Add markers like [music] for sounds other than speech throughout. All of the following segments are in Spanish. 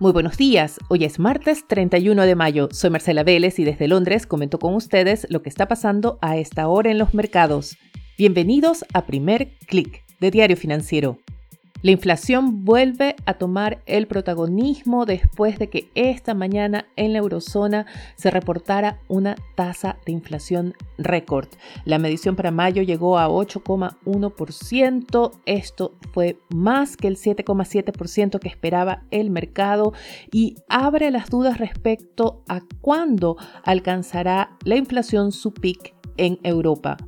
Muy buenos días, hoy es martes 31 de mayo, soy Marcela Vélez y desde Londres comento con ustedes lo que está pasando a esta hora en los mercados. Bienvenidos a Primer Click de Diario Financiero. La inflación vuelve a tomar el protagonismo después de que esta mañana en la eurozona se reportara una tasa de inflación récord. La medición para mayo llegó a 8,1%. Esto fue más que el 7,7% que esperaba el mercado y abre las dudas respecto a cuándo alcanzará la inflación su pic en Europa.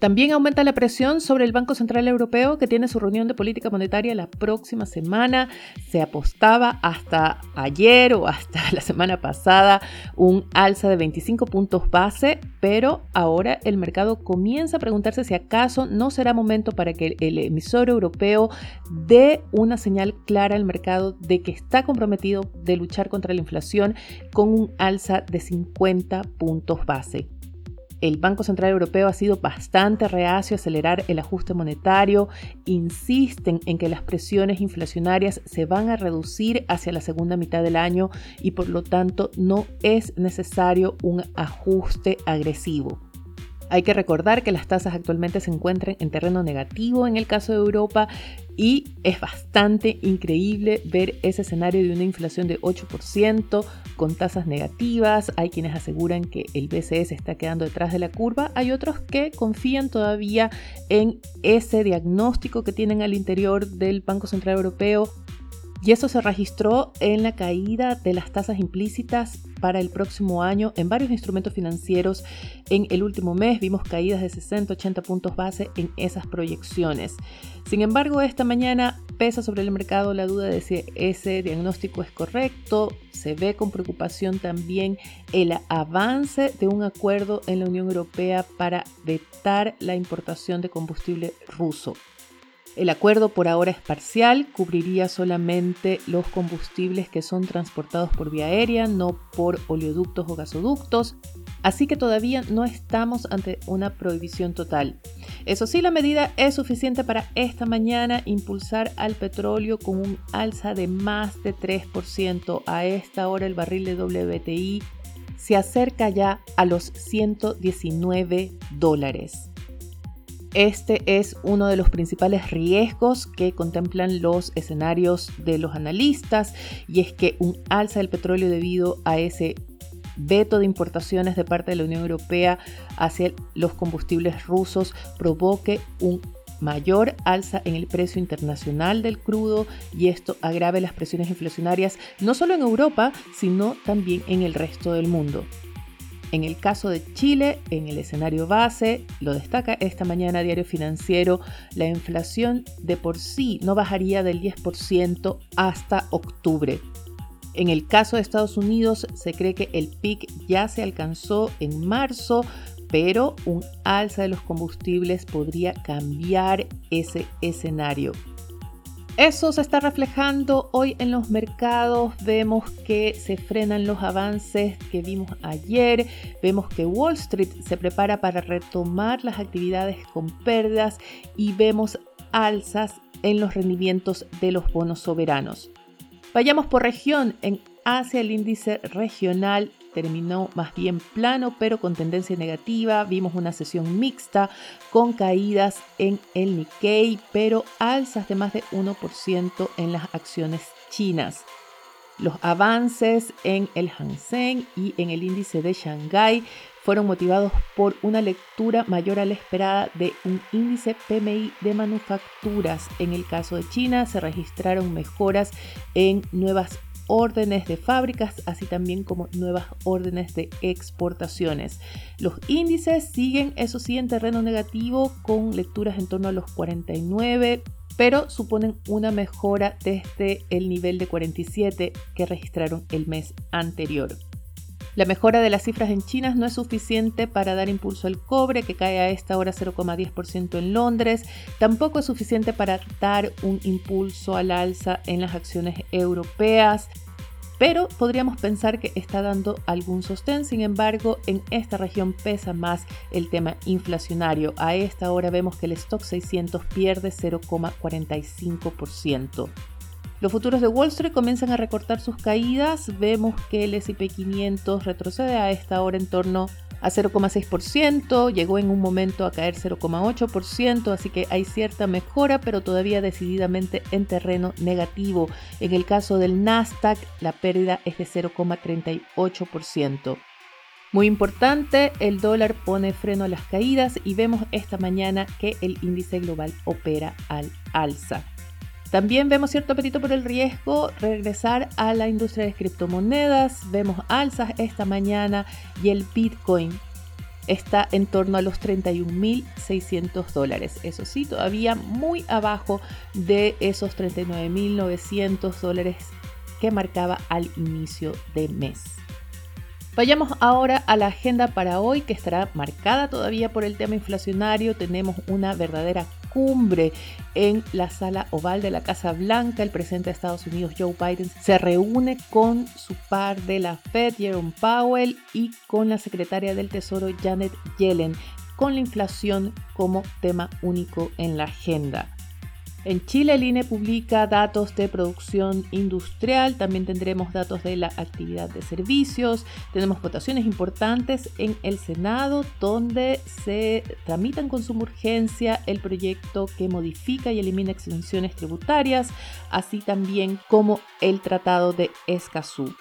También aumenta la presión sobre el Banco Central Europeo que tiene su reunión de política monetaria la próxima semana. Se apostaba hasta ayer o hasta [laughs] la semana pasada un alza de 25 puntos base, pero ahora el mercado comienza a preguntarse si acaso no será momento para que el emisor europeo dé una señal clara al mercado de que está comprometido de luchar contra la inflación con un alza de 50 puntos base el Banco Central Europeo ha sido bastante reacio a acelerar el ajuste monetario, insisten en que las presiones inflacionarias se van a reducir hacia la segunda mitad del año y por lo tanto no es necesario un ajuste agresivo. Hay que recordar que las tasas actualmente se encuentran en terreno negativo en el caso de Europa y es bastante increíble ver ese escenario de una inflación de 8% con tasas negativas. Hay quienes aseguran que el BCE se está quedando detrás de la curva. Hay otros que confían todavía en ese diagnóstico que tienen al interior del Banco Central Europeo y eso se registró en la caída de las tasas implícitas para el próximo año en varios instrumentos financieros. En el último mes vimos caídas de 60-80 puntos base en esas proyecciones. Sin embargo, esta mañana pesa sobre el mercado la duda de si ese diagnóstico es correcto. Se ve con preocupación también el avance de un acuerdo en la Unión Europea para vetar la importación de combustible ruso. El acuerdo por ahora es parcial, cubriría solamente los combustibles que son transportados por vía aérea, no por oleoductos o gasoductos, así que todavía no estamos ante una prohibición total. Eso sí, la medida es suficiente para esta mañana impulsar al petróleo con un alza de más de 3%. A esta hora el barril de WTI se acerca ya a los 119 dólares. Este es uno de los principales riesgos que contemplan los escenarios de los analistas y es que un alza del petróleo debido a ese veto de importaciones de parte de la Unión Europea hacia los combustibles rusos provoque un mayor alza en el precio internacional del crudo y esto agrave las presiones inflacionarias no solo en Europa, sino también en el resto del mundo. En el caso de Chile, en el escenario base, lo destaca esta mañana Diario Financiero, la inflación de por sí no bajaría del 10% hasta octubre. En el caso de Estados Unidos, se cree que el pic ya se alcanzó en marzo, pero un alza de los combustibles podría cambiar ese escenario. Eso se está reflejando hoy en los mercados. Vemos que se frenan los avances que vimos ayer. Vemos que Wall Street se prepara para retomar las actividades con pérdidas y vemos alzas en los rendimientos de los bonos soberanos. Vayamos por región. En Asia el índice regional terminó más bien plano, pero con tendencia negativa. Vimos una sesión mixta con caídas en el Nikkei, pero alzas de más de 1% en las acciones chinas. Los avances en el Hang Seng y en el índice de Shanghai fueron motivados por una lectura mayor a la esperada de un índice PMI de manufacturas. En el caso de China se registraron mejoras en nuevas órdenes de fábricas, así también como nuevas órdenes de exportaciones. Los índices siguen, eso sí, en terreno negativo con lecturas en torno a los 49 pero suponen una mejora desde el nivel de 47 que registraron el mes anterior. La mejora de las cifras en China no es suficiente para dar impulso al cobre, que cae a esta hora 0,10% en Londres. Tampoco es suficiente para dar un impulso al alza en las acciones europeas pero podríamos pensar que está dando algún sostén, sin embargo, en esta región pesa más el tema inflacionario. A esta hora vemos que el stock 600 pierde 0,45%. Los futuros de Wall Street comienzan a recortar sus caídas. Vemos que el SP 500 retrocede a esta hora en torno a 0,6%, llegó en un momento a caer 0,8%, así que hay cierta mejora, pero todavía decididamente en terreno negativo. En el caso del Nasdaq, la pérdida es de 0,38%. Muy importante, el dólar pone freno a las caídas y vemos esta mañana que el índice global opera al alza. También vemos cierto apetito por el riesgo regresar a la industria de criptomonedas. Vemos alzas esta mañana y el Bitcoin está en torno a los 31.600 dólares. Eso sí, todavía muy abajo de esos 39.900 dólares que marcaba al inicio de mes. Vayamos ahora a la agenda para hoy que estará marcada todavía por el tema inflacionario. Tenemos una verdadera cumbre en la sala oval de la Casa Blanca. El presidente de Estados Unidos, Joe Biden, se reúne con su par de la Fed, Jerome Powell, y con la secretaria del Tesoro, Janet Yellen, con la inflación como tema único en la agenda. En Chile el INE publica datos de producción industrial, también tendremos datos de la actividad de servicios, tenemos votaciones importantes en el Senado donde se tramitan con suma urgencia el proyecto que modifica y elimina exenciones tributarias, así también como el Tratado de Escazú.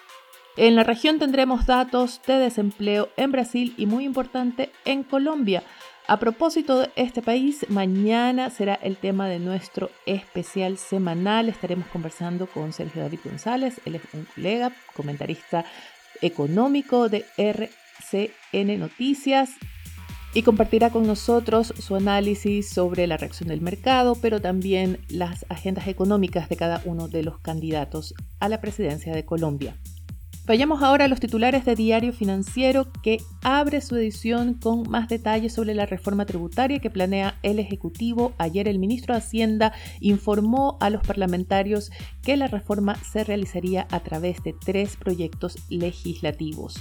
En la región tendremos datos de desempleo en Brasil y muy importante en Colombia. A propósito de este país, mañana será el tema de nuestro especial semanal. Estaremos conversando con Sergio David González, él es un colega, comentarista económico de RCN Noticias y compartirá con nosotros su análisis sobre la reacción del mercado, pero también las agendas económicas de cada uno de los candidatos a la presidencia de Colombia. Vayamos ahora a los titulares de Diario Financiero que abre su edición con más detalles sobre la reforma tributaria que planea el Ejecutivo. Ayer el ministro de Hacienda informó a los parlamentarios que la reforma se realizaría a través de tres proyectos legislativos.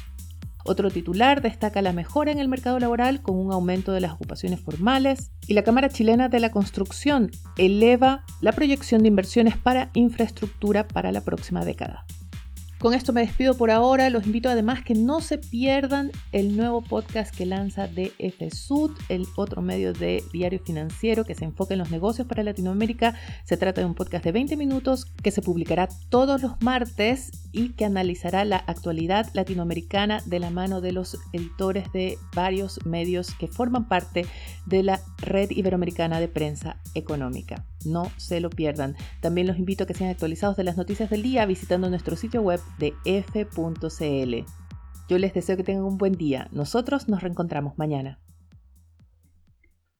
Otro titular destaca la mejora en el mercado laboral con un aumento de las ocupaciones formales y la Cámara Chilena de la Construcción eleva la proyección de inversiones para infraestructura para la próxima década. Con esto me despido por ahora. Los invito además que no se pierdan el nuevo podcast que lanza DF Sud, el otro medio de diario financiero que se enfoca en los negocios para Latinoamérica. Se trata de un podcast de 20 minutos que se publicará todos los martes y que analizará la actualidad latinoamericana de la mano de los editores de varios medios que forman parte de la Red Iberoamericana de Prensa Económica. No se lo pierdan. También los invito a que sean actualizados de las noticias del día visitando nuestro sitio web de f.cl. Yo les deseo que tengan un buen día. Nosotros nos reencontramos mañana.